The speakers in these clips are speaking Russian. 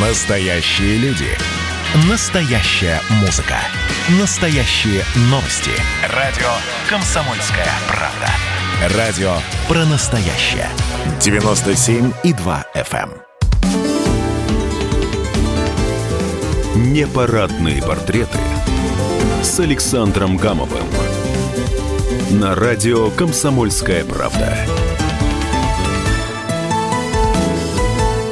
Настоящие люди. Настоящая музыка. Настоящие новости. Радио «Комсомольская правда». Радио про настоящее. 97,2 FM. Непарадные портреты с Александром Гамовым. На радио «Комсомольская правда».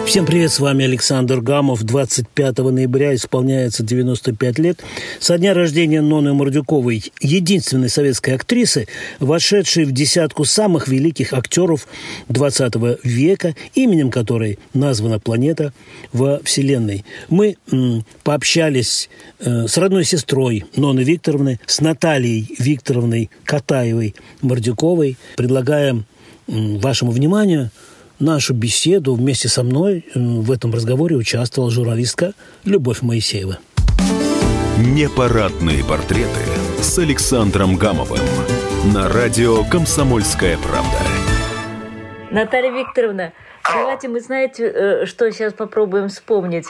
Всем привет, с вами Александр Гамов. 25 ноября исполняется 95 лет со дня рождения Ноны Мордюковой, единственной советской актрисы, вошедшей в десятку самых великих актеров 20 века, именем которой названа планета во Вселенной. Мы м, пообщались э, с родной сестрой Ноны Викторовны, с Натальей Викторовной Катаевой Мордюковой. Предлагаем м, вашему вниманию – нашу беседу вместе со мной в этом разговоре участвовала журналистка Любовь Моисеева. Непарадные портреты с Александром Гамовым. На радио «Комсомольская правда». Наталья Викторовна, давайте мы, знаете, что сейчас попробуем вспомнить.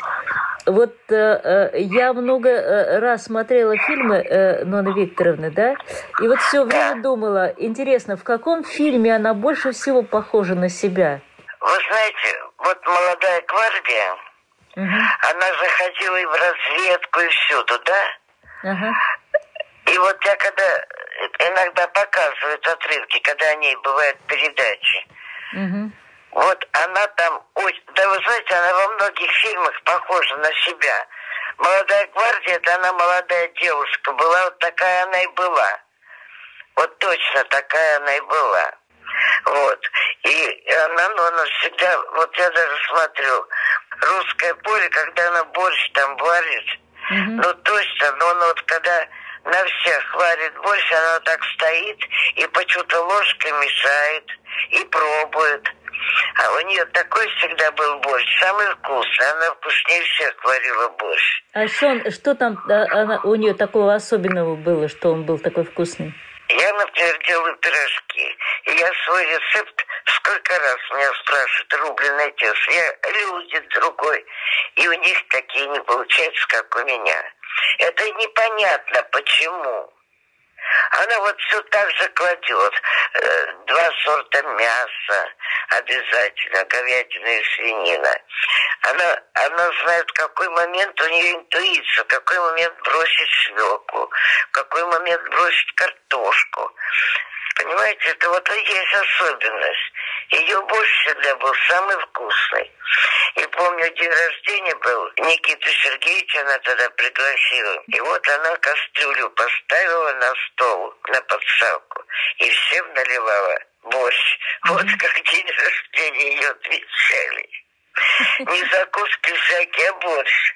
Вот э, я много раз смотрела фильмы э, Ноны Викторовны, да, и вот все время думала, интересно, в каком фильме она больше всего похожа на себя? Вы знаете, вот молодая гвардия, угу. она заходила и в разведку, и всюду, да? Угу. И вот я когда иногда показывают отрывки, когда о ней бывают передачи, угу. вот она там, да вы знаете, она во многих фильмах похожа на себя. Молодая гвардия, это она молодая девушка была, вот такая она и была. Вот точно такая она и была. Вот. И она, ну, она всегда, вот я даже смотрю, русское поле, когда она борщ там варит, mm-hmm. ну точно, но она вот когда на всех варит борщ, она так стоит и почему-то ложкой мешает и пробует. А у нее такой всегда был борщ, самый вкусный. Она вкуснее всех варила борщ. А что, что там она, у нее такого особенного было, что он был такой вкусный? Я, например, делаю пирожки. И я свой рецепт сколько раз меня спрашивают, рубленый тес. Я люди другой. И у них такие не получаются, как у меня. Это непонятно, почему. Она вот все так же кладет. Э, два сорта мяса обязательно, говядина и свинина. Она, она знает, в какой момент у нее интуиция, в какой момент бросить свеклу, в какой момент бросить картошку. Понимаете, это вот есть особенность. Ее борщ всегда был самый вкусный. И помню, день рождения был Никиты Сергеевича, она тогда пригласила. И вот она кастрюлю поставила на стол, на подсалку, и всем наливала борщ. Вот как день рождения ее отмечали. Не закуски всякие, а борщ.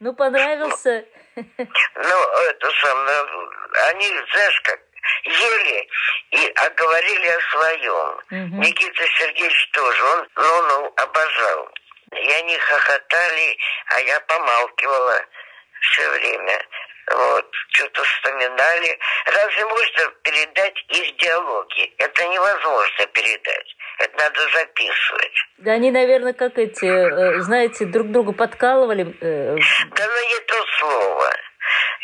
Ну, понравился. Ну, это самое, они, знаешь, как, ели и оговорили о своем. Угу. Никита Сергеевич тоже, он ну, обожал. И они хохотали, а я помалкивала все время. Вот, что-то вспоминали. Разве можно передать их диалоги? Это невозможно передать. Это надо записывать. Да они, наверное, как эти, э, знаете, друг другу подкалывали. Э, да ну не то слово.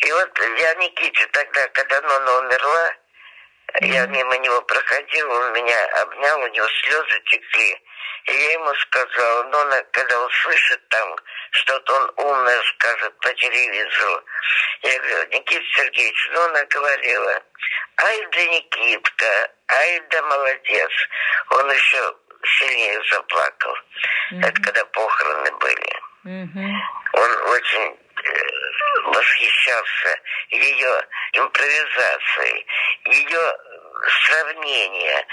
И вот я Никите тогда, когда Нона умерла, mm-hmm. я мимо него проходила, он меня обнял, у него слезы текли. И я ему сказала, Нона, когда услышит там, что-то он умное скажет по телевизору. Я говорю, Никита Сергеевич, Нона говорила, ай да Никитка, ай да молодец. Он еще сильнее заплакал. Mm-hmm. Это когда похороны были. Mm-hmm. Он очень восхищался ее импровизацией, ее сравнение.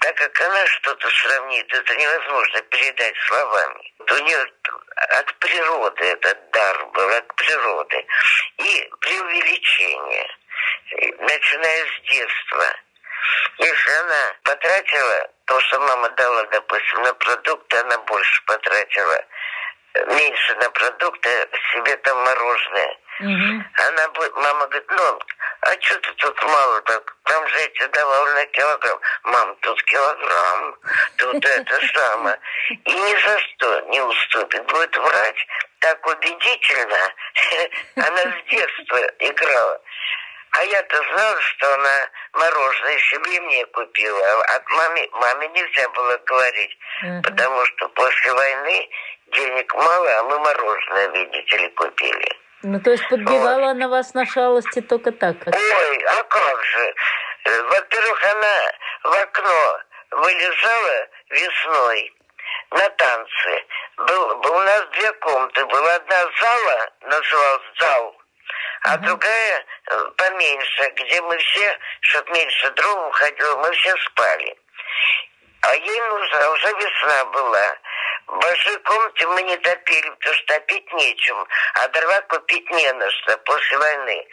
Так как она что-то сравнит, это невозможно передать словами. У нее от природы этот дар был, от природы. И преувеличение, начиная с детства. Если она потратила то, что мама дала, допустим, на продукты, она больше потратила меньше на продукты, себе там мороженое. Угу. Она будет, мама говорит, ну, а что ты тут мало так? Там же эти добавлю на килограмм. Мам, тут килограмм, тут это самое. И ни за что не уступит. Будет врать так убедительно. Она с детства играла. А я-то знала, что она мороженое себе мне купила. От маме, маме нельзя было говорить, потому что после войны денег мало, а мы мороженое, видите ли, купили. Ну, то есть подбивала вот. она вас на шалости только так? Ой, а как же? Во-первых, она в окно вылезала весной на танцы. Был, был, у нас две комнаты. Была одна зала, называлась зал, а угу. другая э, поменьше, где мы все, чтобы меньше дров уходило, мы все спали. А ей нужна, уже весна была. В большой комнате мы не топили, потому что топить нечем, а дрова купить не на что после войны.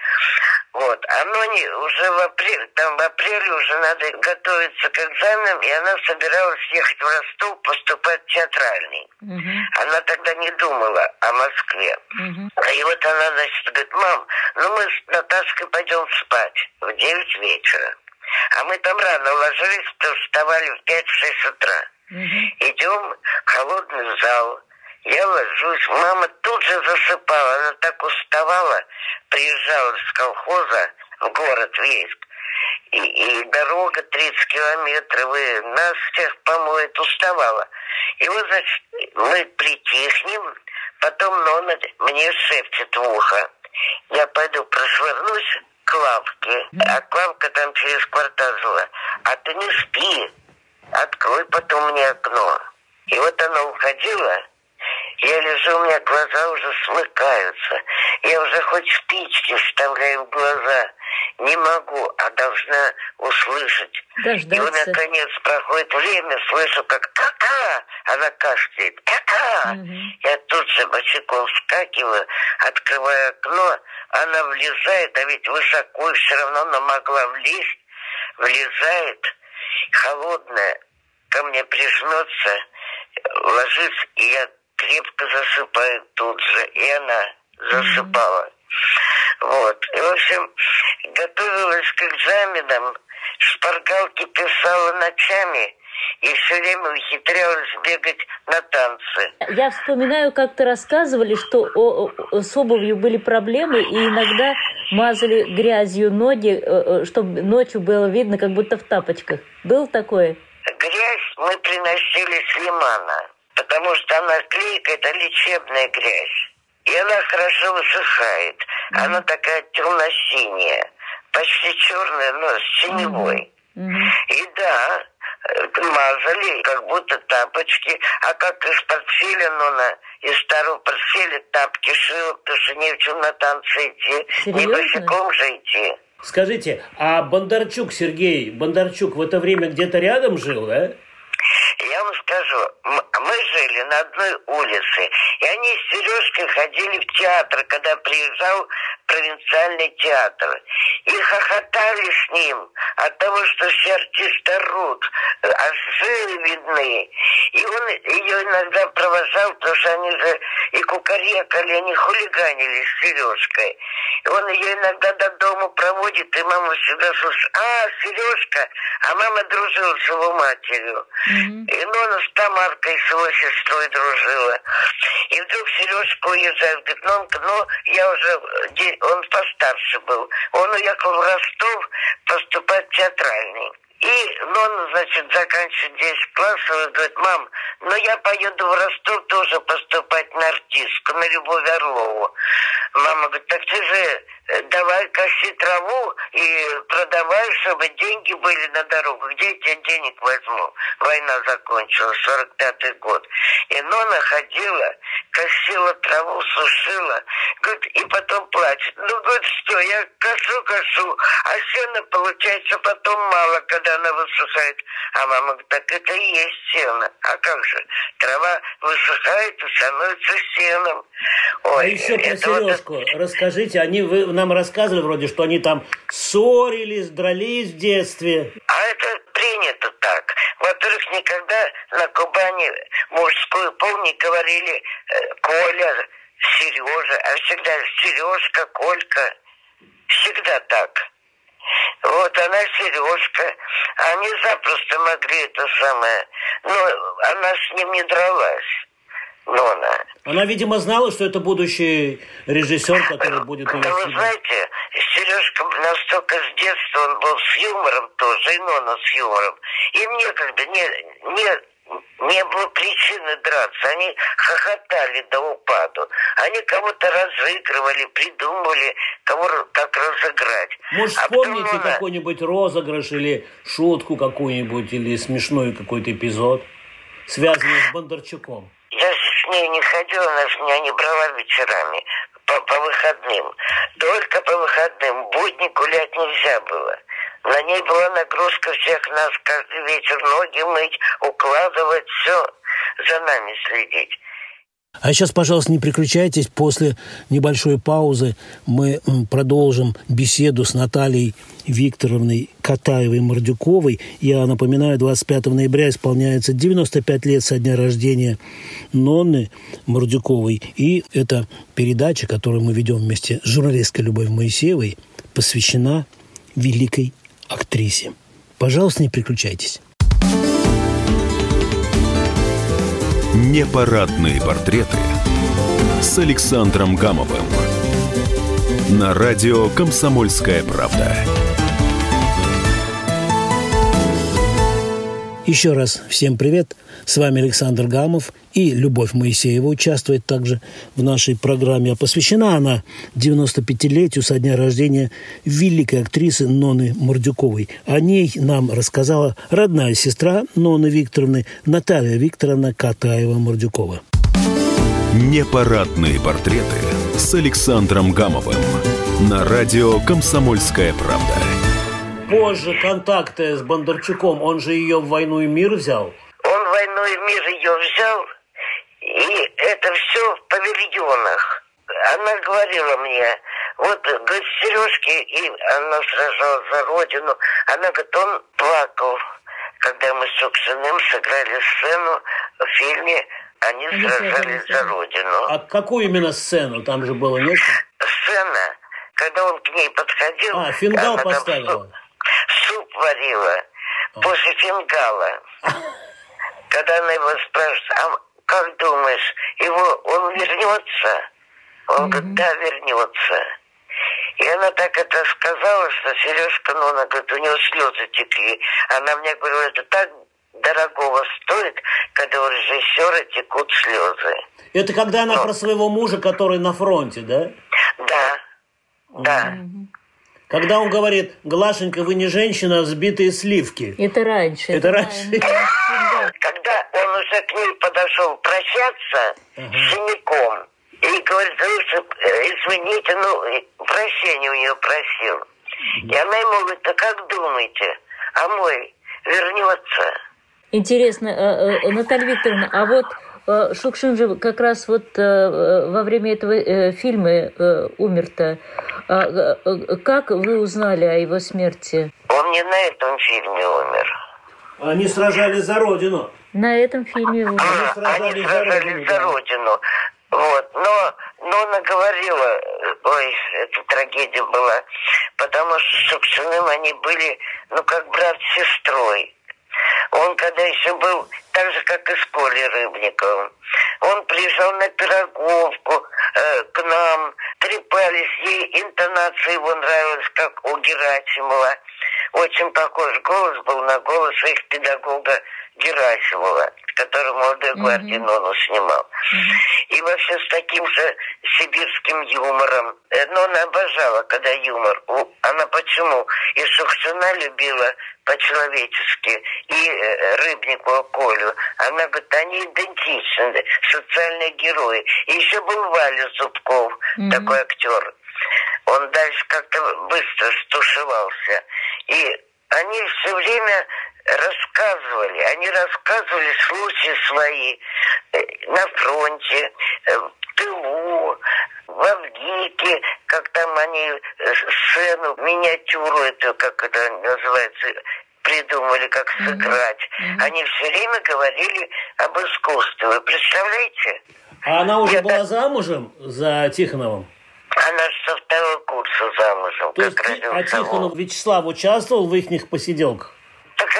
Вот. Оно не, уже в апреле, там в апреле уже надо готовиться к экзаменам, и она собиралась ехать в Ростов поступать в театральный. Угу. Она тогда не думала о Москве. Угу. И вот она, значит, говорит, мам, ну мы с Наташкой пойдем спать в 9 вечера. А мы там рано ложились, то вставали в 5-6 утра. Угу. Идем в холодный зал. Я ложусь, мама тут же засыпала, она так уставала, приезжала с колхоза в город Вейск. И, и дорога 30 километров, и нас всех помоет, уставала. И вот, значит, мы притихнем, потом Нона мне шепчет в ухо. Я пойду прошвырнусь к лавке, а лавка там через квартал жила. А ты не спи, открой потом мне окно. И вот она уходила, я лежу, у меня глаза уже смыкаются. Я уже хоть спички вставляю в глаза. Не могу, а должна услышать. Дождаться. И вот, наконец, проходит время, слышу, как «ка-ка!» Она кашляет. «Ка-ка!» угу. Я тут же бочеком вскакиваю, открываю окно. Она влезает, а ведь высоко, все равно она могла влезть. Влезает, холодная, ко мне прижмется, ложится, и я крепко засыпает тут же, и она засыпала. Вот. И, в общем, готовилась к экзаменам, шпаргалки писала ночами, и все время ухитрялась бегать на танцы. Я вспоминаю, как-то рассказывали, что о, о, с обувью были проблемы, и иногда мазали грязью ноги, э, э, чтобы ночью было видно, как будто в тапочках. Был такое? Грязь мы приносили с лимана потому что она клейкая, это лечебная грязь. И она хорошо высыхает. Mm-hmm. Она такая темно-синяя, почти черная, но с синевой. Mm-hmm. И да, мазали, как будто тапочки, а как из портфеля, ну, на, из старого портфеля тапки шила, потому что не в чем на танцы идти, Серьезно? не босиком же идти. Скажите, а Бондарчук Сергей, Бондарчук в это время где-то рядом жил, да? Я вам скажу, мы жили на одной улице, и они с Сережкой ходили в театр, когда приезжал провинциальный театр. И хохотали с ним от того, что все артисты рут, а жилы видны. И он ее иногда провожал, потому что они же и кукарекали, они хулиганили с Сережкой. И он ее иногда до дома проводит, и мама всегда слушает, а, Сережка, а мама дружила с его матерью. Mm-hmm. И ну, она с Тамаркой, с его сестрой дружила. И вдруг Сережка уезжает, говорит, ну, ну, я уже, он постарше был. Он уехал в Ростов поступать в театральный. И он, значит, заканчивает 10 классов и говорит, мам, ну я поеду в Ростов тоже поступать на артистку, на Любовь Орлову. Мама говорит, так ты же давай коси траву и продавай, чтобы деньги были на дорогу. Где я тебе денег возьму? Война закончилась, 45-й год. И Нона ходила, косила траву, сушила, говорит, и потом плачет. Ну, говорит, что, я кошу, кошу, а сена получается потом мало, когда она высыхает. А мама говорит, так это и есть сено. А как же? Трава высыхает и становится сеном. Ой, а еще про Сережку вот... расскажите. Они вы нам рассказывали вроде, что они там ссорились, дрались в детстве. А это принято так. Во-первых, никогда на Кубани мужскую пол не говорили э, Коля, Сережа, а всегда Сережка, Колька. Всегда так. Вот она Сережка. Они запросто могли это самое. Но она с ним не дралась. Нона. Она, видимо, знала, что это будущий режиссер, который будет ее Вы знаете, Сережка настолько с детства он был с юмором тоже, и Нона с юмором. Им некогда, не, не, не было причины драться. Они хохотали до упаду. Они кого-то разыгрывали, придумывали, кого как разыграть. Может, а вспомните она... какой-нибудь розыгрыш или шутку какую-нибудь, или смешной какой-то эпизод, связанный с Бондарчуком? Я ней не ходила, она с меня не брала вечерами по, по выходным. Только по выходным. Будни гулять нельзя было. На ней была нагрузка всех нас каждый вечер ноги мыть, укладывать, все, за нами следить. А сейчас, пожалуйста, не переключайтесь. После небольшой паузы мы продолжим беседу с Натальей Викторовной Катаевой-Мордюковой. Я напоминаю, 25 ноября исполняется 95 лет со дня рождения Нонны Мордюковой. И эта передача, которую мы ведем вместе с журналисткой Любовью Моисеевой, посвящена великой актрисе. Пожалуйста, не переключайтесь. Непарадные портреты с Александром Гамовым на радио «Комсомольская правда». Еще раз всем привет. С вами Александр Гамов и Любовь Моисеева участвует также в нашей программе. А посвящена она 95-летию со дня рождения великой актрисы Ноны Мордюковой. О ней нам рассказала родная сестра Ноны Викторовны Наталья Викторовна Катаева-Мордюкова. Непарадные портреты с Александром Гамовым на радио «Комсомольская правда» позже контакты с Бондарчуком, он же ее в «Войну и мир» взял? Он в «Войну и мир» ее взял, и это все в павильонах. Она говорила мне, вот, говорит, Сережки, и она сражалась за родину. Она говорит, он плакал, когда мы с Шукшиным сыграли сцену в фильме «Они сражались за родину». А какую именно сцену? Там же было несколько. Сцена, когда он к ней подходил. А, фингал поставила. Там, суп варила после фингала. Когда она его спрашивает, а как думаешь, его он вернется? Он говорит, да, вернется. И она так это сказала, что Сережка, ну, она говорит, у него слезы текли. Она мне говорила, это так дорогого стоит, когда у режиссера текут слезы. Это когда она ну, про своего мужа, который на фронте, да? Да, да. Когда он говорит, Глашенька, вы не женщина, а взбитые сливки. Это раньше. Это, раньше. Когда он уже к ней подошел прощаться ага. с синяком, и говорит, э, извините, ну, прощения у нее просил. И она ему говорит, а как думаете, а мой вернется? Интересно, э, э, Наталья Викторовна, а вот Шукшин же как раз вот во время этого фильма умер-то. А, как вы узнали о его смерти? Он не на этом фильме умер. Они сражались за родину. На этом фильме умер. Они сражались, Они сражались за, родину, за родину. Вот, но, но она говорила, ой, это трагедия была, потому что с Шукшиным они были, ну, как брат с сестрой. Он когда еще был так же, как и с Колей Рыбниковым. Он приезжал на Пироговку э, к нам, трепались, ей интонация его нравилась, как у Герасимова. Очень похож голос был на голос их педагога Герасимова, который молодой гвардии mm-hmm. Нону снимал. Mm-hmm. И вообще с таким же сибирским юмором. Э, Нона обожала, когда юмор. Она почему? И Шукшина любила по-человечески, и э, Рыбникова Колю. Она говорит, они идентичны, социальные герои. И еще был Валя Зубков, mm-hmm. такой актер. Он дальше как-то быстро стушевался. И они все время рассказывали, они рассказывали случаи свои э, на фронте, э, в тылу, в Авгике, как там они э, сцену, миниатюру эту, как это называется, придумали, как сыграть. Mm-hmm. Они все время говорили об искусстве. Вы представляете? А она уже Я была так... замужем за Тихоновым? Она же со второго курса замужем. То есть, а Тихонов Вячеслав участвовал в их посиделках?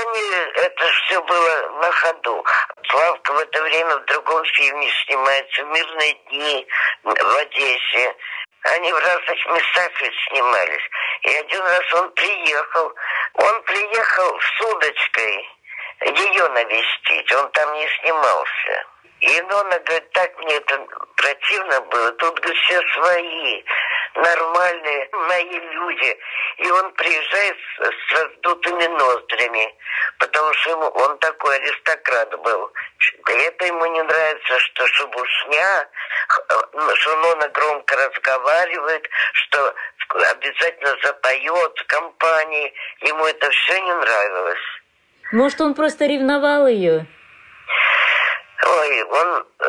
Они, это все было на ходу. Славка в это время в другом фильме снимается «Мирные дни» в Одессе. Они в разных местах ведь снимались. И один раз он приехал. Он приехал с удочкой ее навестить. Он там не снимался. И Нона говорит, так мне это противно было. Тут, говорит, все свои, нормальные, мои люди. И он приезжает с, раздутыми ноздрями, потому что ему, он такой аристократ был. Это ему не нравится, что шебушня, что Нона громко разговаривает, что обязательно запоет в компании. Ему это все не нравилось. Может, он просто ревновал ее? Ой, он э,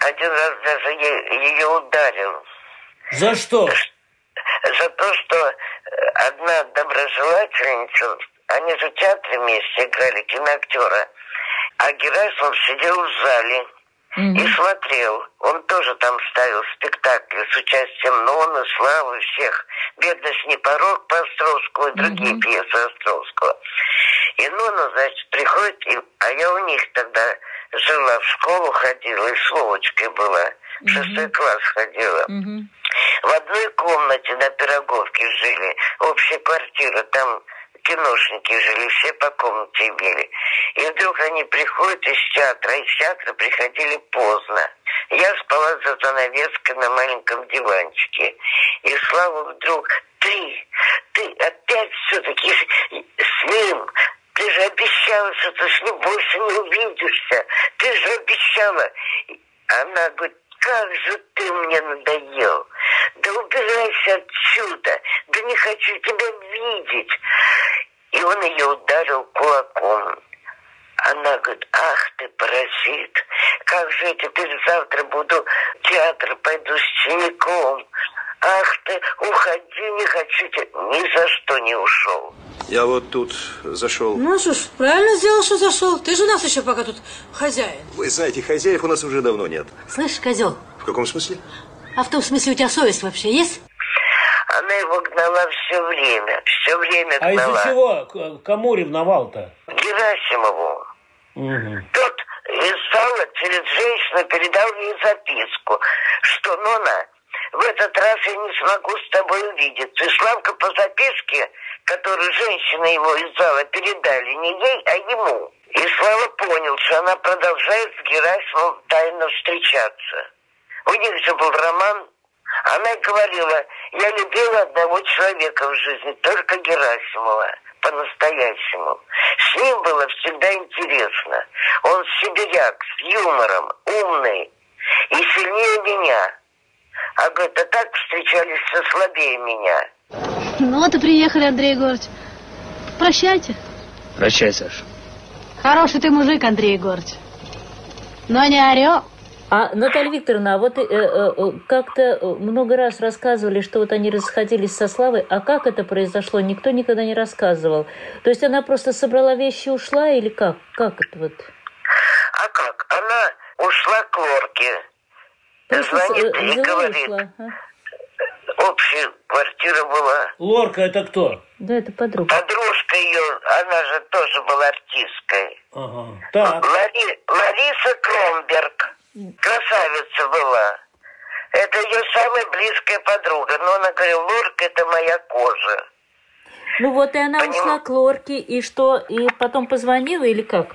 один раз даже ее ударил. За что? За то, что э, одна доброжелательница, они же в театре вместе играли, киноактера, а Герасимов сидел в зале mm-hmm. и смотрел. Он тоже там ставил спектакли с участием Нона, Славы, всех. «Бедность не порог» по Островскому и другие mm-hmm. пьесы Островского. И Нона, значит, приходит, и, а я у них тогда жила в школу, ходила, и с Вовочкой была. В шестой класс ходила. В одной комнате на Пироговке жили, общая квартира, там киношники жили, все по комнате имели. И вдруг они приходят из театра, из театра приходили поздно. Я спала за занавеской на маленьком диванчике. И Слава вдруг, ты, ты опять все-таки с ним, ты же обещала, что ты с ним больше не увидишься. Ты же обещала. Она говорит, как же ты мне надоел. Да убирайся отсюда. Да не хочу тебя видеть. И он ее ударил кулаком. Она говорит, ах ты паразит, как же я теперь завтра буду в театр, пойду с учеником. Ах ты, уходи, не хочу тебя. Ни за что не ушел. Я вот тут зашел. Ну что ж, правильно сделал, что зашел. Ты же у нас еще пока тут хозяин. Вы знаете, хозяев у нас уже давно нет. Слышь, козел. В каком смысле? А в том смысле у тебя совесть вообще есть? Она его гнала все время, все время гнала. А из-за чего? Кому ревновал-то? Герасимову. Угу. Тот из зала через женщину передал ей записку, что Нона в этот раз я не смогу с тобой увидеться. И Славка по записке, которую женщина его из зала передали, не ей, а ему. И Слава понял, что она продолжает с Герасимовым тайно встречаться. У них же был роман. Она говорила, я любила одного человека в жизни, только Герасимова, по-настоящему. С ним было всегда интересно. Он сибиряк, с юмором, умный и сильнее меня. А говорит, а так встречались со слабее меня. Ну вот и приехали, Андрей Егорович. Прощайте. Прощай, Саша. Хороший ты мужик, Андрей Егорович. Но не орел. А, Наталья Викторовна, а вот э, э, э как-то много раз рассказывали, что вот они расходились со Славой, а как это произошло, никто никогда не рассказывал. То есть она просто собрала вещи и ушла или как? Как это вот? А как? Она ушла к Лорке звонит и говорит, общая квартира была. Лорка это кто? Да, это подруга. Подружка ее, она же тоже была артисткой. Ага. Так. Лари, Лариса Кромберг. Красавица была. Это ее самая близкая подруга. Но она говорила, Лорка это моя кожа. Ну вот и она Поним... ушла к Лорке, и что, и потом позвонила или как?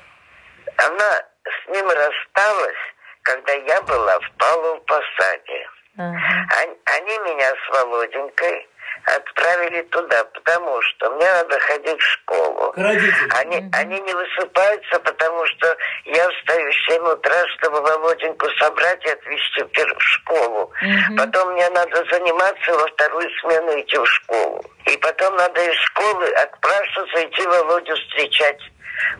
Она с ним рассталась, когда я была в Павловом посаде. Uh-huh. Они, они меня с Володенькой отправили туда, потому что мне надо ходить в школу. Они, они не высыпаются, потому что я встаю в 7 утра, чтобы Володеньку собрать и отвезти в школу. Uh-huh. Потом мне надо заниматься во вторую смену идти в школу. И потом надо из школы отправиться, идти Володю встречать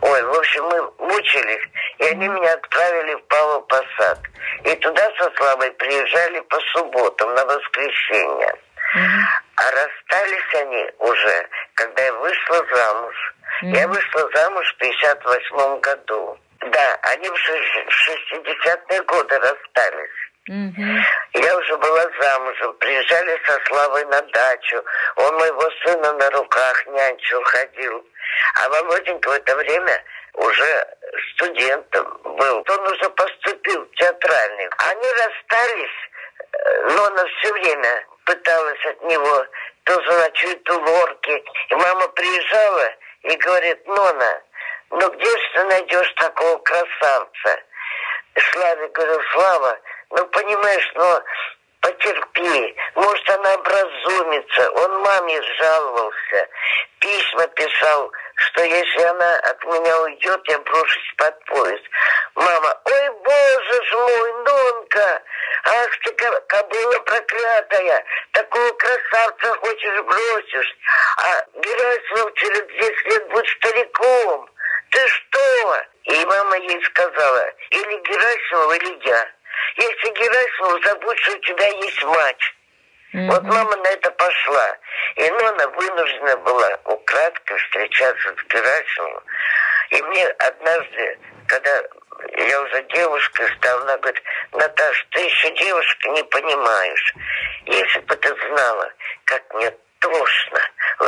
Ой, в общем, мы мучились, и они меня отправили в Павлов Посад. И туда со Славой приезжали по субботам на воскресенье. А расстались они уже, когда я вышла замуж. Я вышла замуж в 58 году. Да, они в 60-е годы расстались. Mm-hmm. Я уже была замужем, приезжали со Славой на дачу. Он моего сына на руках нянчил, ходил. А Володенька в это время уже студентом был. Он уже поступил в театральный. Они расстались, э, но она все время пыталась от него то заночует у лорки. И мама приезжала и говорит, Нона, ну где же ты найдешь такого красавца? Славе говорю, Слава, ну понимаешь, ну потерпи, может она образумится. Он маме жаловался, письма писал, что если она от меня уйдет, я брошусь под поезд. Мама, ой, боже ж мой, Нонка, ах ты кобыла проклятая, такого красавца хочешь бросишь, а Герасимов через 10 лет будет стариком. Ты что? И мама ей сказала, или Герасимов, или я. Если Герасимов, забудь, что у тебя есть мать. Mm-hmm. Вот мама на это пошла. И Нона вынуждена была украдкой встречаться с Герасимовым. И мне однажды, когда я уже девушкой стала, она говорит, Наташа, ты еще девушка, не понимаешь. Если бы ты знала, как мне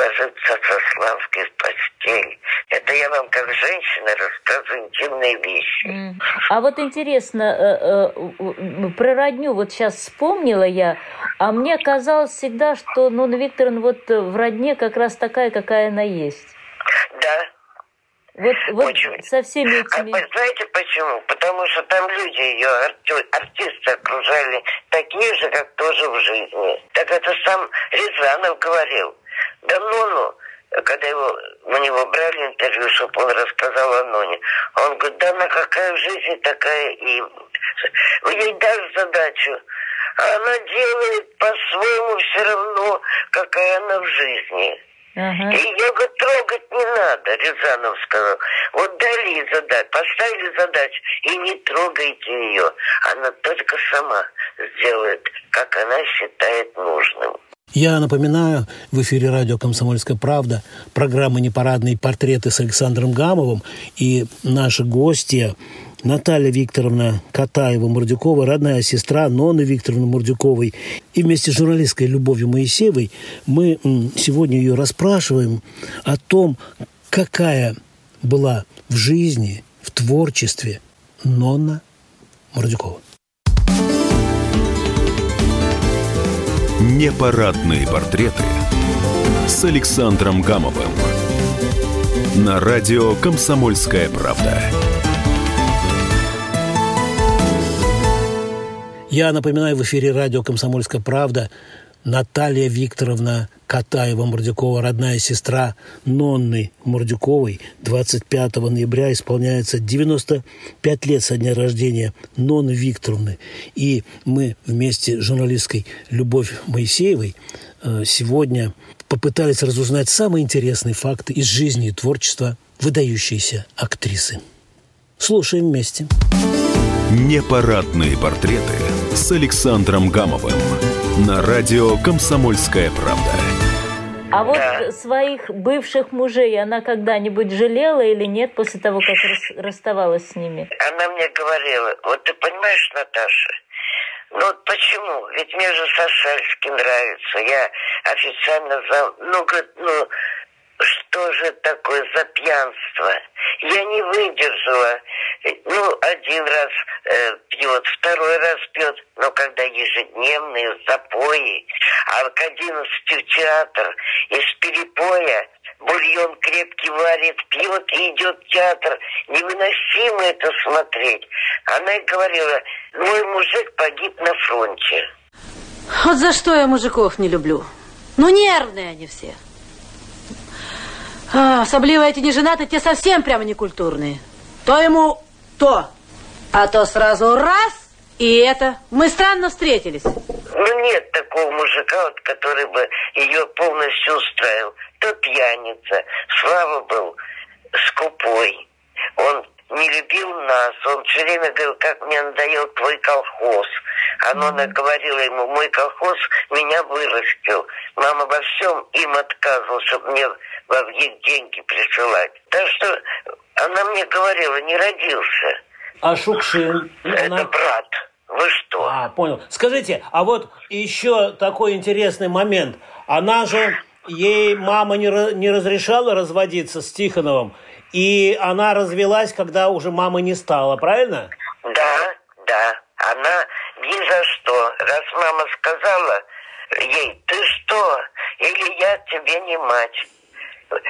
ложиться со Славкой в постель. Это я вам как женщина рассказываю интимные вещи. А вот интересно, э, э, про родню вот сейчас вспомнила я, а мне казалось всегда, что Нуна Викторовна вот в родне как раз такая, какая она есть. Да, вот, вот Очень. со всеми этими... А знаете почему? Потому что там люди ее, артисты окружали такие же, как тоже в жизни. Так это сам Рязанов говорил. Да ну, ну, когда его, у него брали интервью, чтобы он рассказал о Ноне, он говорит, да она какая в жизни, такая и... Ей дашь задачу, а она делает по-своему все равно, какая она в жизни. Ага. И ее говорит, трогать не надо, Рязанов сказал. Вот дали задачу, поставили задачу, и не трогайте ее. Она только сама сделает, как она считает нужным. Я напоминаю, в эфире радио «Комсомольская правда» программа «Непарадные портреты» с Александром Гамовым. И наши гости Наталья Викторовна Катаева-Мурдюкова, родная сестра Ноны Викторовны Мурдюковой. И вместе с журналисткой Любовью Моисеевой мы сегодня ее расспрашиваем о том, какая была в жизни, в творчестве Нонна Мурдюкова. Непарадные портреты с Александром Гамовым на радио «Комсомольская правда». Я напоминаю, в эфире радио «Комсомольская правда» Наталья Викторовна Катаева-Мордюкова, родная сестра Нонны Мордюковой. 25 ноября исполняется 95 лет со дня рождения Нонны Викторовны. И мы вместе с журналисткой Любовь Моисеевой э, сегодня попытались разузнать самые интересные факты из жизни и творчества выдающейся актрисы. Слушаем вместе. Непарадные портреты с Александром Гамовым на радио «Комсомольская правда». А вот да. своих бывших мужей она когда-нибудь жалела или нет после того, как рас, расставалась с ними? Она мне говорила, вот ты понимаешь, Наташа, ну вот почему? Ведь мне же Сашальский нравится. Я официально за... Ну, говорит, ну, что же такое за пьянство? Я не выдержала. Ну, один раз э, пьет, второй раз пьет, но когда ежедневные запои, а к одиннадцати театр, из перепоя бульон крепкий варит, пьет и идет в театр. Невыносимо это смотреть. Она и говорила, мой мужик погиб на фронте. Вот за что я мужиков не люблю. Ну, нервные они все. А, особливо эти неженатые, те совсем прямо некультурные. То ему то, а то сразу раз, и это. Мы странно встретились. Ну, нет такого мужика, вот, который бы ее полностью устраивал. То пьяница. Слава был скупой. Он не любил нас. Он все время говорил, как мне надоел твой колхоз. А Нона говорила ему, мой колхоз меня вырастил. Мама во всем им отказывала, чтобы мне во ВГИК деньги присылать. Так что она мне говорила, не родился. А Шукшин? Это Она- брат. Вы что? А, понял. Скажите, а вот еще такой интересный момент. Она же, ей мама не, не разрешала разводиться с Тихоновым, и она развелась, когда уже мамы не стало, правильно? Да, да. Она ни за что. Раз мама сказала ей, ты что? Или я тебе не мать.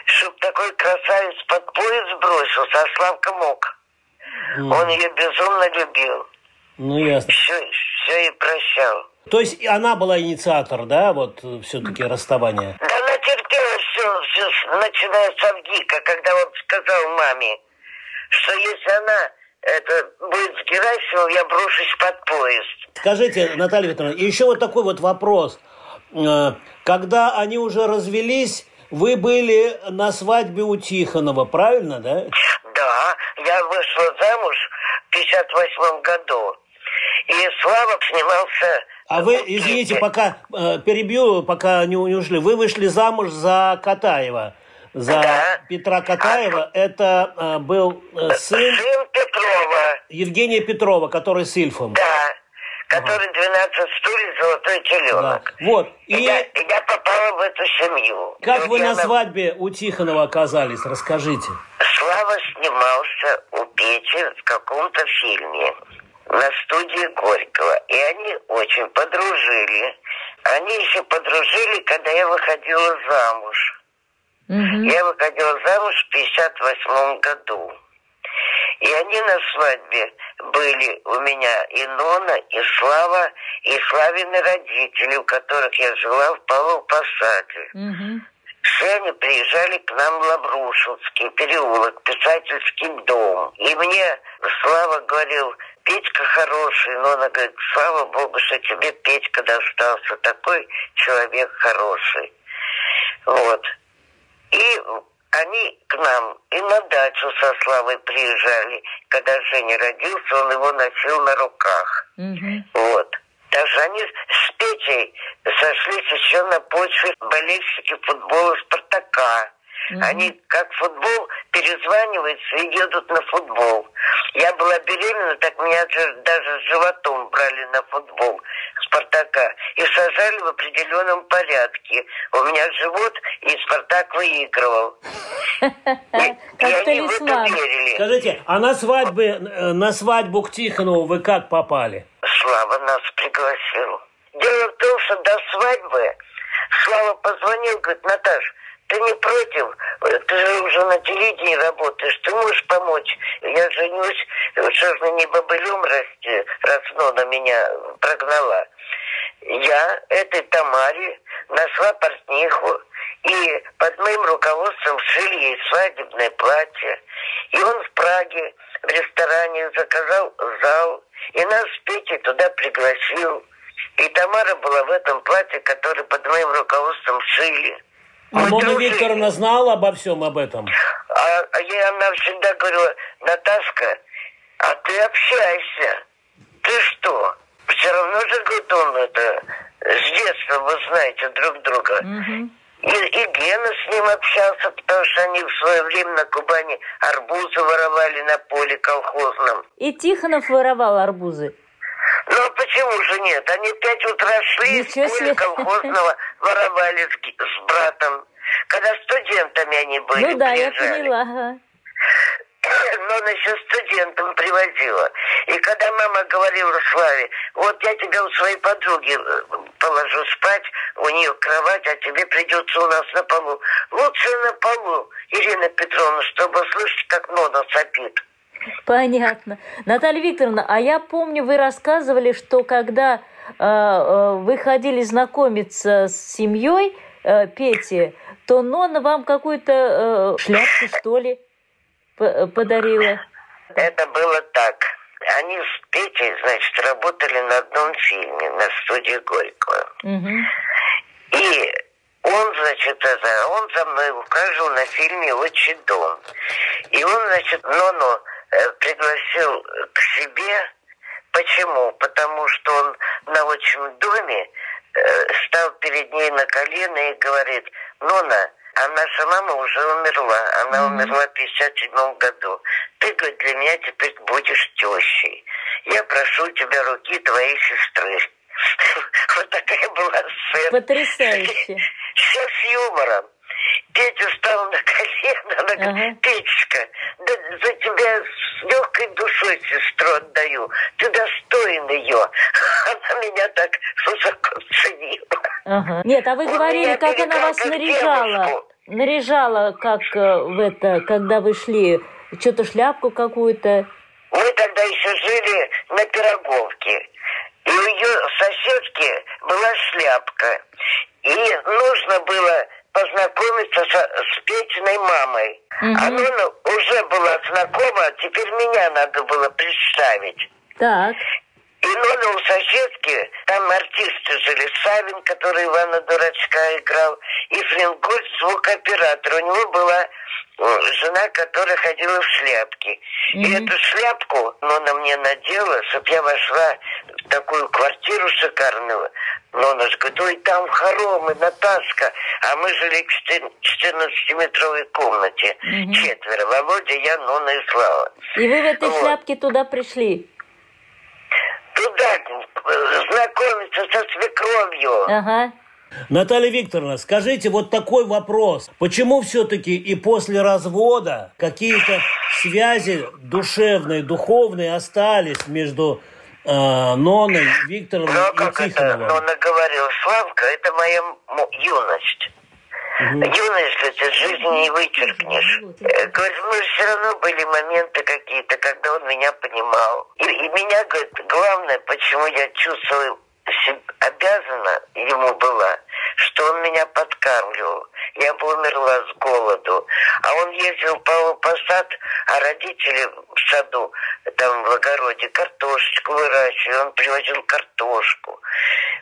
Чтоб такой красавец под пояс бросился, а Славка мог. Он ее безумно любил. Ну, ясно. Все, все и прощал. То есть она была инициатор, да, вот все-таки расставания? Да она терпела все, все, начиная с Авгика, когда он сказал маме, что если она это будет с Герасимовым, я брошусь под поезд. Скажите, Наталья Викторовна, еще вот такой вот вопрос. Э, Когда они уже развелись, вы были на свадьбе у Тихонова, правильно, да? Да, я вышла замуж в 58 году. И Слава снимался... А вы, извините, пока э, перебью, пока не, не ушли. Вы вышли замуж за Катаева. За Да. Петра Катаева. Это э, был э, сын Сын Петрова, Евгения Петрова, который с Ильфом. да, который 12 стульев, золотой Да. теленок. Вот. И И я, я попала в эту семью. как И вы на свадьбе у Тихонова оказались? Расскажите. Слава снимался у Пети в каком-то фильме на студии Горького. И они очень подружили. Они еще подружили, когда я выходила замуж. Мгм. Я выходила замуж в 58 году. И они на свадьбе были у меня и Нона, и Слава, и Славины родители, у которых я жила в Павлов Посаде. Мгм. Они приезжали к нам в Лаврушинский переулок, писательский дом. И мне Слава говорил, Петька хороший, но она говорит, слава Богу, что тебе Петька достался, такой человек хороший. Вот. И они к нам и на дачу со Славой приезжали. Когда Женя родился, он его носил на руках. Мгм. Вот. Даже они с Петей сошлись еще на почве болельщики футбола «Спартака». Они как футбол перезваниваются и едут на футбол. Я была беременна, так меня же даже с животом брали на футбол «Спартака» и сажали в определенном порядке. У меня живот, и «Спартак» выигрывал. И, они в это верили. Скажите, а на свадьбе, э, на свадьбу к Тихонову вы как попали? Слава нас пригласил. Дело в том, что до свадьбы Слава позвонил, говорит, Наташ, ты не против? Ты же уже на телевидении работаешь, ты можешь помочь? Я женюсь, что ж мне не бобылем расти, раз Нона меня прогнала. Я этой Тамаре нашла портниху, и под моим руководством шили ей свадебное платье. И он в Праге в ресторане заказал зал, и нас с Петей туда пригласил. И Тамара была в этом платье, которое под моим руководством шили. А дружили. Викторовна знала обо всем об этом? А, а я она всегда говорила, Наташка, а ты общайся. Ты что? Все равно же, говорит он, это с детства вы знаете друг друга. Мгм. И, и Гена с ним общался, потому что они в свое время на Кубани арбузы воровали на поле колхозном. И Тихонов воровал арбузы. Ну а почему же нет? Они в пять утра шли Ничего из поля колхозного, воровали с, с братом. Когда студентами они были, Ну да, я приезжали. поняла. ага. Но она еще студентам привозила. И когда мама говорила Славе, вот я тебя у своей подруги э, положу спать, у нее кровать, а тебе придется у нас на полу. Лучше на полу, Ирина Петровна, чтобы слышать, как Нона сопит. Понятно. Наталья Викторовна, а я помню, вы рассказывали, что когда э, э, вы ходили знакомиться с семьей э, Пети, то Нона вам какую-то э, шляпку, что ли, подарила. Это было так. Они с Петей, значит, работали на одном фильме на студии Горького. Мгм. И он, значит, это, он за мной ухаживал на фильме «Отчий дом». И он, значит, Нону пригласил к себе. Почему? Потому что он нашем доме, э, стал перед ней на колено и говорит, Нона, а наша мама уже умерла. Она mm-hmm. умерла в 57 году. Ты, говорит, для меня теперь будешь тещей. Я прошу тебя руки твоей сестры. Вот такая была сцена. Потрясающе. Все с юмором. Петя встал на колено, она говорит, ага. Петечка, да за тебя с легкой душой сестру отдаю. Ты достоин ее. Она меня так высоко ценила. Ага. Нет, а вы Он говорили, как она вас как наряжала. Девушку. Наряжала, как э, в это, когда вы шли, что-то шляпку какую-то. Мы тогда еще жили на Пироговке. И у ее соседки была шляпка. И нужно было познакомиться со, с Петиной мамой. Угу. Она уже была знакома, а теперь меня надо было представить. Так. И Нона у соседки, там артисты жили, Савин, который Ивана Дурачка играл, и Фрингольд, звукооператор. У него была жена, которая ходила в шляпке. Mm-hmm. И эту шляпку Нона мне надела, чтобы я вошла в такую квартиру шикарную. Нона же говорит, ой, там хоромы, Наташка. А мы жили в 14-метровой комнате. Mm-hmm. Четверо. Володя, я, Нона и Слава. И вы в этой вот. шляпке туда пришли? Знакомиться со свекровью. Ага. Наталья Викторовна, скажите вот такой вопрос. Почему все-таки и после развода какие-то связи душевные, духовные остались между э, Ноной Викторовной ну, и как Тихоновым? Это, Нона говорила, Славка, это моя юность. Угу. Юность это жизни не вычеркнешь. Э, говорит, мы все равно были моменты какие-то, когда он меня понимал. И, и меня, говорит, главное, почему я чувствую обязана ему была, что он меня подкармливал. Я бы умерла с голоду. А он ездил по посад, а родители в саду, там в огороде, картошечку выращивали. Он привозил картошку.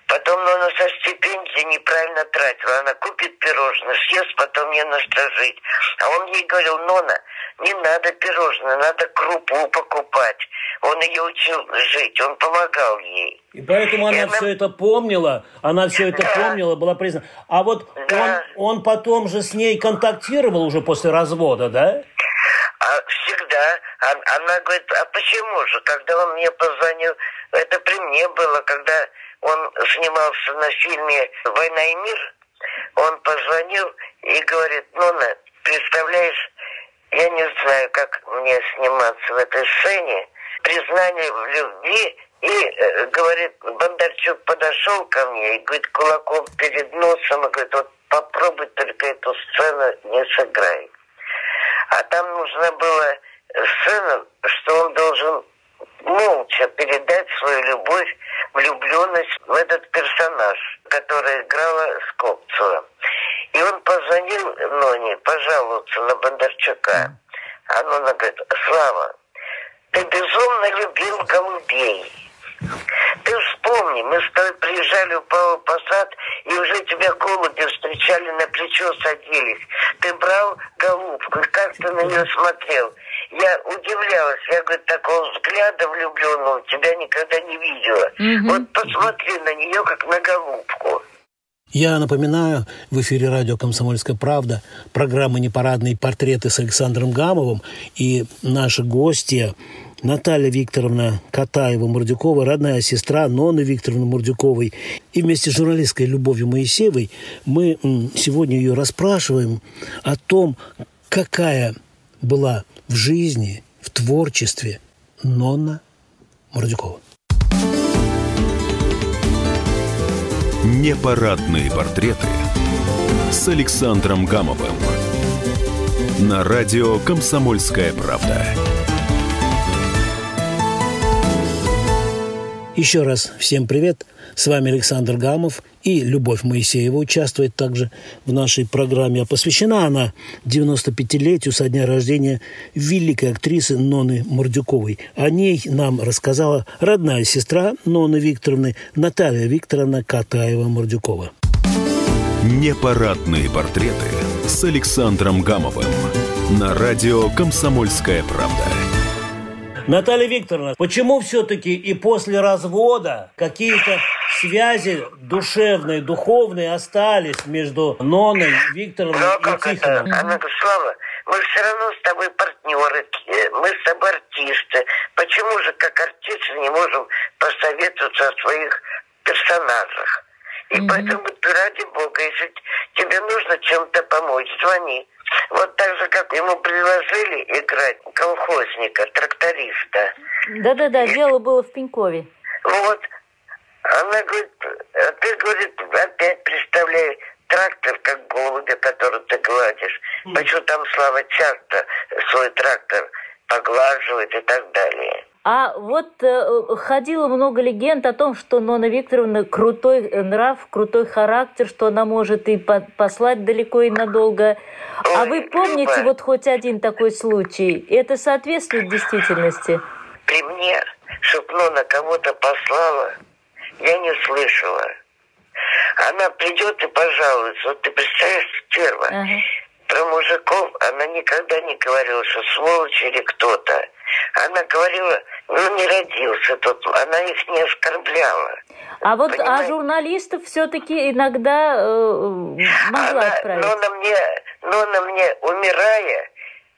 Потом ну, она со стипендии неправильно тратила. Она купит пирожное, съест, потом мне насторожить. А он ей говорил, Нона, не надо пирожное, надо крупу покупать. Он ее учил жить, он помогал ей. И поэтому она, она... все это помнила, она все это да. помнила, была признана. А вот да. он, он потом же с ней контактировал уже после развода, да? А всегда. Она говорит, а почему же? Когда он мне позвонил, это при мне было, когда он снимался на фильме «Война и мир», он позвонил и говорит, Нона, представляешь, я не знаю, как мне сниматься в этой сцене, признание в любви и, э, говорит, Бондарчук подошел ко мне и говорит, кулаком перед носом, и говорит, вот попробуй только эту сцену не сыграй. А там нужна была сцена, что он должен молча передать свою любовь, влюбленность в этот персонаж, который играла Скопцева. И он позвонил Ноне пожаловаться на Бондарчука. А Нона говорит, Слава, ты безумно любил голубей. Ты вспомни, мы с тобой приезжали в Павел Посад, и уже тебя голуби встречали на плечо, садились. Ты брал голубку, и как ты на нее смотрел? Я удивлялась, я, говорю, такого взгляда влюбленного тебя никогда не видела. Угу. Вот посмотри на нее, как на голубку. Я напоминаю, в эфире радио «Комсомольская правда» программа «Непарадные портреты» с Александром Гамовым. И наши гости Наталья Викторовна Катаева-Мурдюкова, родная сестра Ноны Викторовны Мурдюковой. И вместе с журналисткой Любовью Моисеевой мы сегодня ее расспрашиваем о том, какая была в жизни, в творчестве Нонна Мурдюкова. Непарадные портреты с Александром Гамовым на радио «Комсомольская правда». Еще раз всем привет. С вами Александр Гамов и Любовь Моисеева участвует также в нашей программе. А посвящена она 95-летию со дня рождения великой актрисы Ноны Мордюковой. О ней нам рассказала родная сестра Ноны Викторовны Наталья Викторовна Катаева-Мордюкова. Непарадные портреты с Александром Гамовым на радио «Комсомольская правда». Наталья Викторовна, почему все-таки и после развода какие-то связи душевные, духовные остались между Ноной, Виктором Ну, а и как это? Тихоном? Она Слава, мы все равно с тобой партнеры, э, мы с тобой артисты. Почему же, как артисты, не можем посоветоваться о своих персонажах? И поэтому ты, ради бога, если тебе нужно чем-то помочь, звони. Вот так же, как ему предложили играть колхозника, тракториста. Да-да-да, дело было в Пенькове. Вот. Она говорит, а ты, говорит, опять представляй трактор, как голубя, который ты гладишь. Почему там Слава часто свой трактор поглаживает и так далее. А вот э, ходило много легенд о том, что Нона Викторовна крутой э, нрав, крутой характер, что она может и по- послать далеко и надолго. А вы помните Люба. вот хоть один такой случай? Это соответствует действительности? При мне, чтоб Нона кого-то послала, я не слышала. Она придет и пожалуется. Вот ты представляешь, стерва. Ага. Про мужиков она никогда не говорила, что сволочь или кто-то. Она говорила, ну не родился тут. Она их не оскорбляла. А вот а журналистов все-таки иногда э, могла Она, отправить. но на мне, но на мне, умирая,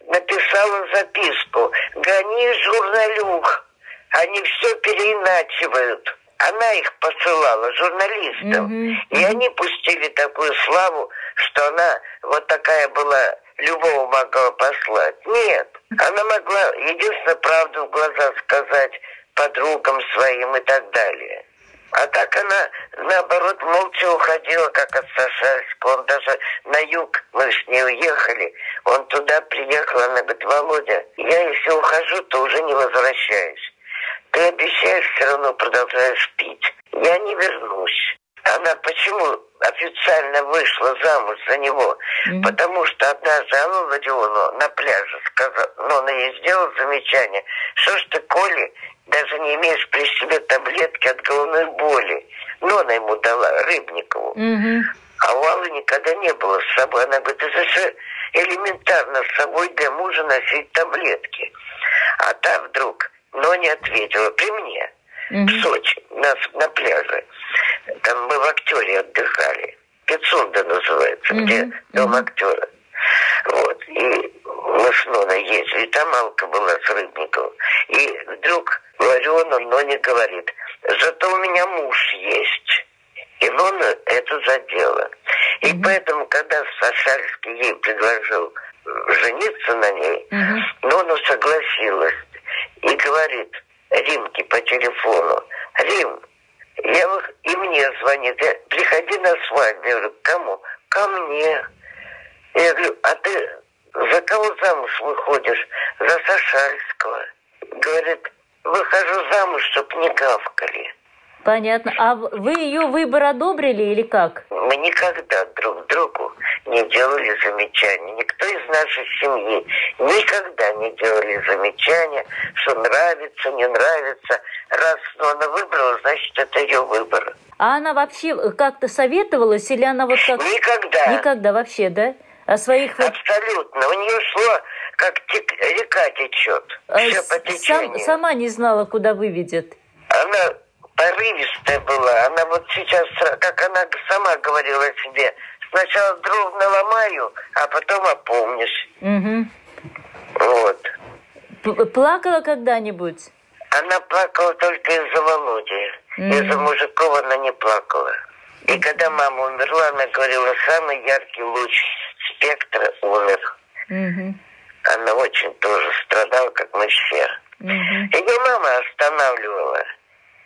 написала записку. Гони журналюх. Они все переиначивают. Она их посылала, журналистам. Мгм, И они пустили такую славу, что она вот такая была, любого могла послать. Нет, она могла единственное правду в глаза сказать подругам своим и так далее. А так она, наоборот, молча уходила, как от Сашальска. Он даже на юг, мы с ней уехали, он туда приехал, она говорит, Володя, я если ухожу, то уже не возвращаюсь. Ты обещаешь, все равно продолжаешь пить. Я не вернусь. Она почему официально вышла замуж за него? Потому что однажды Алла Владионова на пляже сказала, но она ей сделала замечание, что ж ты, Коля, даже не имеешь при себе таблетки от головной боли. Но она ему дала, Рыбникову. Мгм. А у Аллы никогда не было с собой. Она говорит, это же элементарно с собой для мужа носить таблетки. А та вдруг, но не ответила при мне. В Сочи, на, на пляже. Там мы в актере отдыхали. Пицунда называется, где дом актера. Вот. И мы с Ноной ездили. Там Алка была с Рыбниковым. И вдруг говорю, он, но не говорит. Зато у меня муж есть. И Нона это задела. И поэтому, когда Сашальский ей предложил жениться на ней, Нона согласилась и говорит Римке по телефону, Рим, я, и мне звонит, я, приходи на свадьбу. Я говорю, кому? Ко мне. Я говорю, а ты за кого замуж выходишь? За Сашальского. Говорит, выхожу замуж, чтоб не гавкали. Понятно. А вы ее выбор одобрили или как? Мы никогда друг другу не делали замечаний. Никто из нашей семьи никогда не делали замечания, что нравится, не нравится. Раз она выбрала, значит, это ее выбор. А она вообще как-то советовалась или она вот как... Никогда. Никогда вообще, да? О своих. Абсолютно. У нее шло, как тек- река течет. э, Все с- по сам- течению. сама не знала, куда выведет. Она порывистая была. Она вот сейчас, как она сама говорила себе, сначала дров наломаю, а потом опомнишь. Мгм. Вот. П- Плакала когда-нибудь? Она плакала только из-за Володи. Из-за мужиков она не плакала. И когда мама умерла, она говорила, самый яркий луч спектра умер. Мгм. Она очень тоже страдала, как мы все. Мгм. Ее мама останавливала.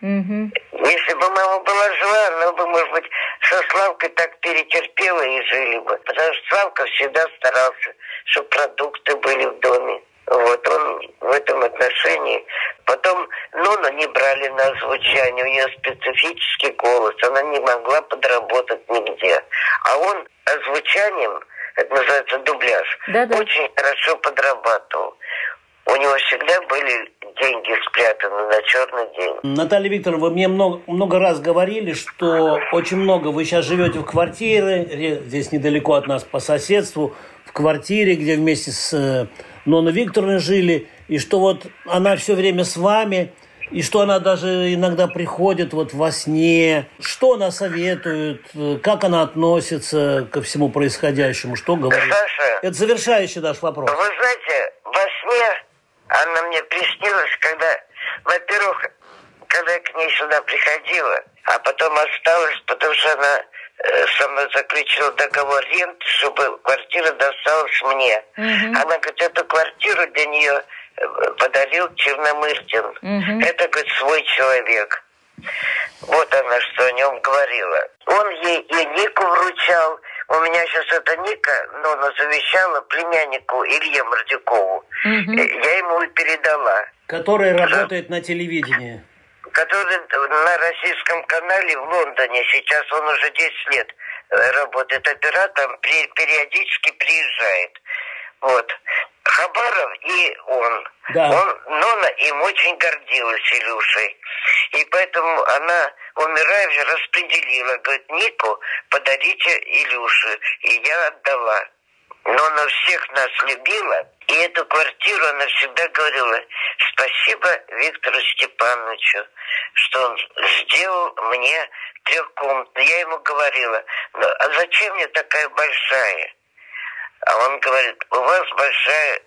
Мгм. Если бы мама была жива, она бы, может быть, со Славкой так перетерпела и жили бы. Потому что Славка всегда старался, чтобы продукты были в доме. Вот он в этом отношении. Потом Нону не брали на озвучание, у нее специфический голос, она не могла подработать нигде. А он озвучанием, это называется дубляж, Да-да. очень хорошо подрабатывал. У него всегда были деньги спрятаны на черный день. Наталья Викторовна, вы мне много, много раз говорили, что очень много вы сейчас живете в квартире, ре- здесь недалеко от нас по соседству, в квартире, где вместе с э, Ноной Викторовной жили, и что вот она все время с вами. И что она даже иногда приходит вот во сне. Что она советует, как она относится ко всему происходящему, что говорит. Саша, Это завершающий наш вопрос. Вы знаете, во сне она мне приснилась, когда, во-первых, когда я к ней сюда приходила, а потом осталась, потому что она э, со мной заключила договор ренты, чтобы квартира досталась мне. Она говорит, эту квартиру для нее э, подарил Черномырдин. Это, говорит, свой человек. Вот она что о нем говорила. Он ей и Нику вручал. У меня сейчас эта Ника, но она завещала племяннику Илье Мордюкову. Э, Я ему и передала. Который работает на телевидении. Который на российском канале в Лондоне. Сейчас он уже 10 лет э, работает оператором, периодически приезжает. Вот. Хабаров и он. Да. Он, Нона им очень гордилась Илюшей. И поэтому она, умирая, распределила. Говорит, Нику подарите Илюше. И я отдала. Но она всех нас любила. И эту квартиру она всегда говорила, спасибо Виктору Степановичу, что он сделал мне трехкомнатную. Я ему говорила, «Ну, а зачем мне такая большая? А он говорит, у вас большая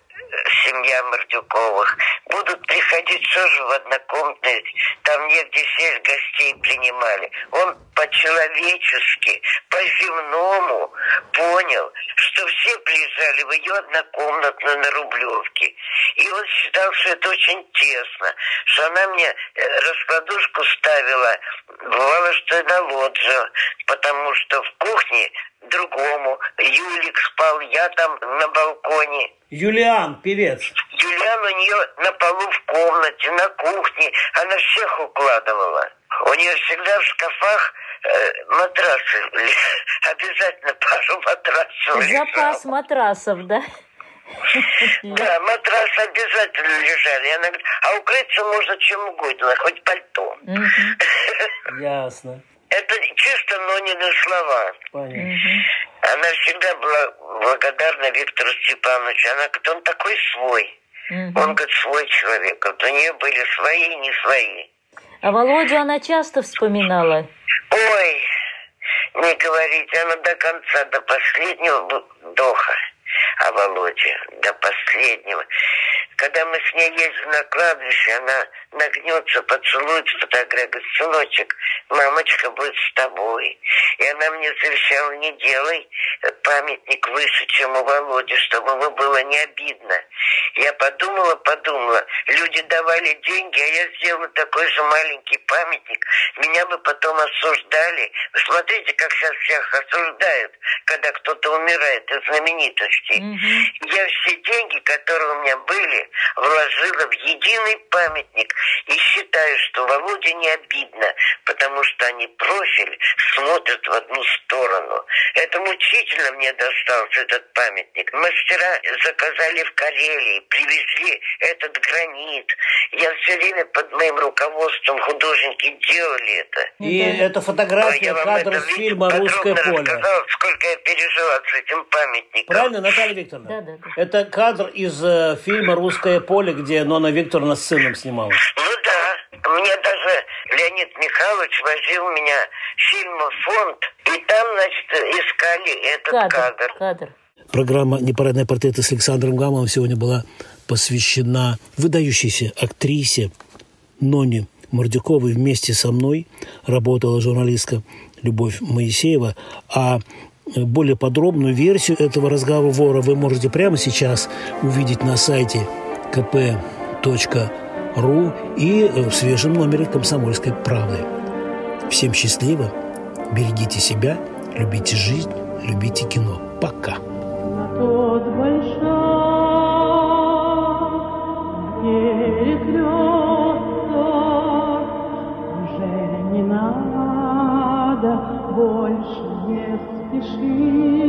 семья Мордюковых. Будут приходить тоже в однокомнатные, там негде сесть, гостей принимали. Он по-человечески, по-земному понял, что все приезжали в ее однокомнатную на Рублевке. И он считал, что это очень тесно, что она мне э, раскладушку ставила, бывало, что и на лоджию, потому что в кухне другому. Юлик спал, я там на балконе. Юлиан, певец. Юлиан у нее на полу в комнате, на кухне. Она всех укладывала. У нее всегда в шкафах э, матрасы. Обязательно пару матрасов Запас лежал. матрасов, да? Да, матрасы обязательно лежали. Она говорит, а укрыться можно чем угодно, хоть пальто. Ясно. Это чисто Нонины слова. Понятно. Она всегда была благодарна Виктору Степановичу. Она говорит, он такой свой. Он, говорит, свой человек. Вот у нее были свои и не свои. А Володю она часто вспоминала. Ой, не говорите, она до конца, до последнего вдоха. А Володя до последнего. Когда мы с ней ездим на кладбище, она нагнется, поцелует фотографию, говорит, сыночек, мамочка будет с тобой. И она мне завещала, не делай памятник выше, чем у Володи, чтобы ему было не обидно. Я подумала, подумала, люди давали деньги, а я сделала такой же маленький памятник. Меня бы потом осуждали. Вы смотрите, как сейчас всех осуждают, когда кто-то умирает из знаменитостей. Я все деньги, которые у меня были, вложила в единый памятник. И считаю, что Володе не обидно, потому что они профиль смотрят в одну сторону. Это мучительно мне достался этот памятник. Мастера заказали в Карелии, привезли этот гранит. Я все время под моим руководством художники делали это. И да. это фотография, я вам кадр это из фильма «Русское поле». рассказал, сколько я пережила с этим памятником. Правильно, Наталья Викторовна? Да, да, да. Это кадр из э, фильма «Русское поле», где Нона Викторовна с сыном снималась. Ну да, мне даже Леонид Михайлович возил меня в фильмофонд, и там, значит, искали этот Кадр, кадр. кадр. Программа «Непарадные портреты» с Александром Гамовым сегодня была посвящена выдающейся актрисе Ноне Мордюковой. Вместе со мной работала журналистка Любовь Моисеева. А более подробную версию этого разговора вы можете прямо сейчас увидеть на сайте kp.ru и в свежем номере «Комсомольской правды». Всем счастливо, берегите себя, любите жизнь, любите кино. Пока. Не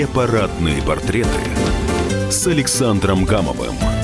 Непарадные портреты с Александром Гамовым.